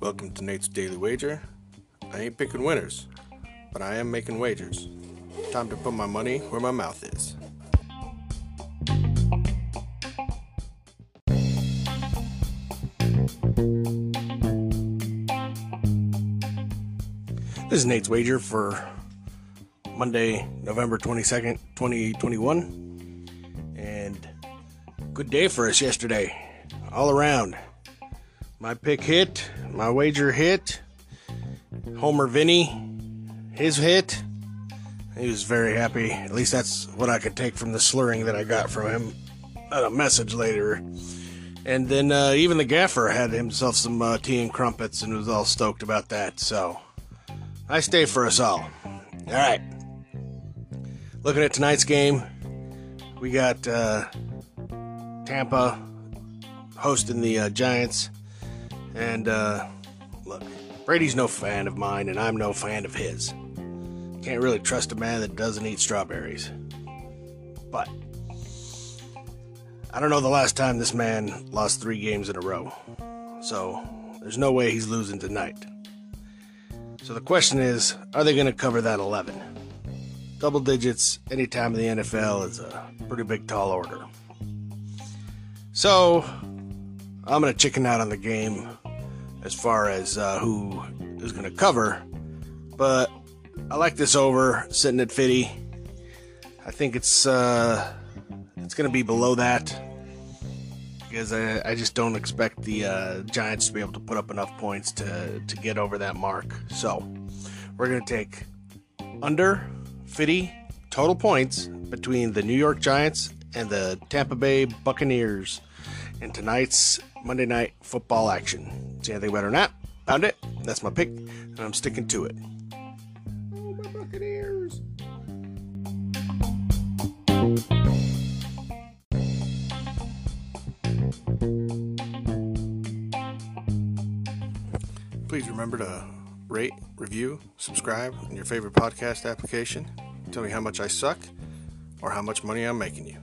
Welcome to Nate's Daily Wager. I ain't picking winners, but I am making wagers. Time to put my money where my mouth is. This is Nate's Wager for Monday, November 22nd, 2021. Good day for us yesterday, all around. My pick hit, my wager hit. Homer Vinny, his hit. He was very happy. At least that's what I could take from the slurring that I got from him a message later. And then uh, even the gaffer had himself some uh, tea and crumpets and was all stoked about that. So, nice day for us all. All right. Looking at tonight's game, we got uh, Tampa hosting the uh, Giants. And uh, look, Brady's no fan of mine, and I'm no fan of his. Can't really trust a man that doesn't eat strawberries. But I don't know the last time this man lost three games in a row. So there's no way he's losing tonight. So the question is are they going to cover that 11? Double digits any time in the NFL is a pretty big tall order. So I'm going to chicken out on the game as far as uh, who is going to cover, but I like this over sitting at 50. I think it's uh, it's going to be below that because I, I just don't expect the uh, Giants to be able to put up enough points to, to get over that mark. So we're going to take under 50 total points between the New York Giants and the Tampa Bay Buccaneers in tonight's Monday Night Football action. See anything better than that? Found it. That's my pick, and I'm sticking to it. Oh, my Buccaneers. Please remember to rate, review, subscribe in your favorite podcast application. Tell me how much I suck or how much money I'm making you.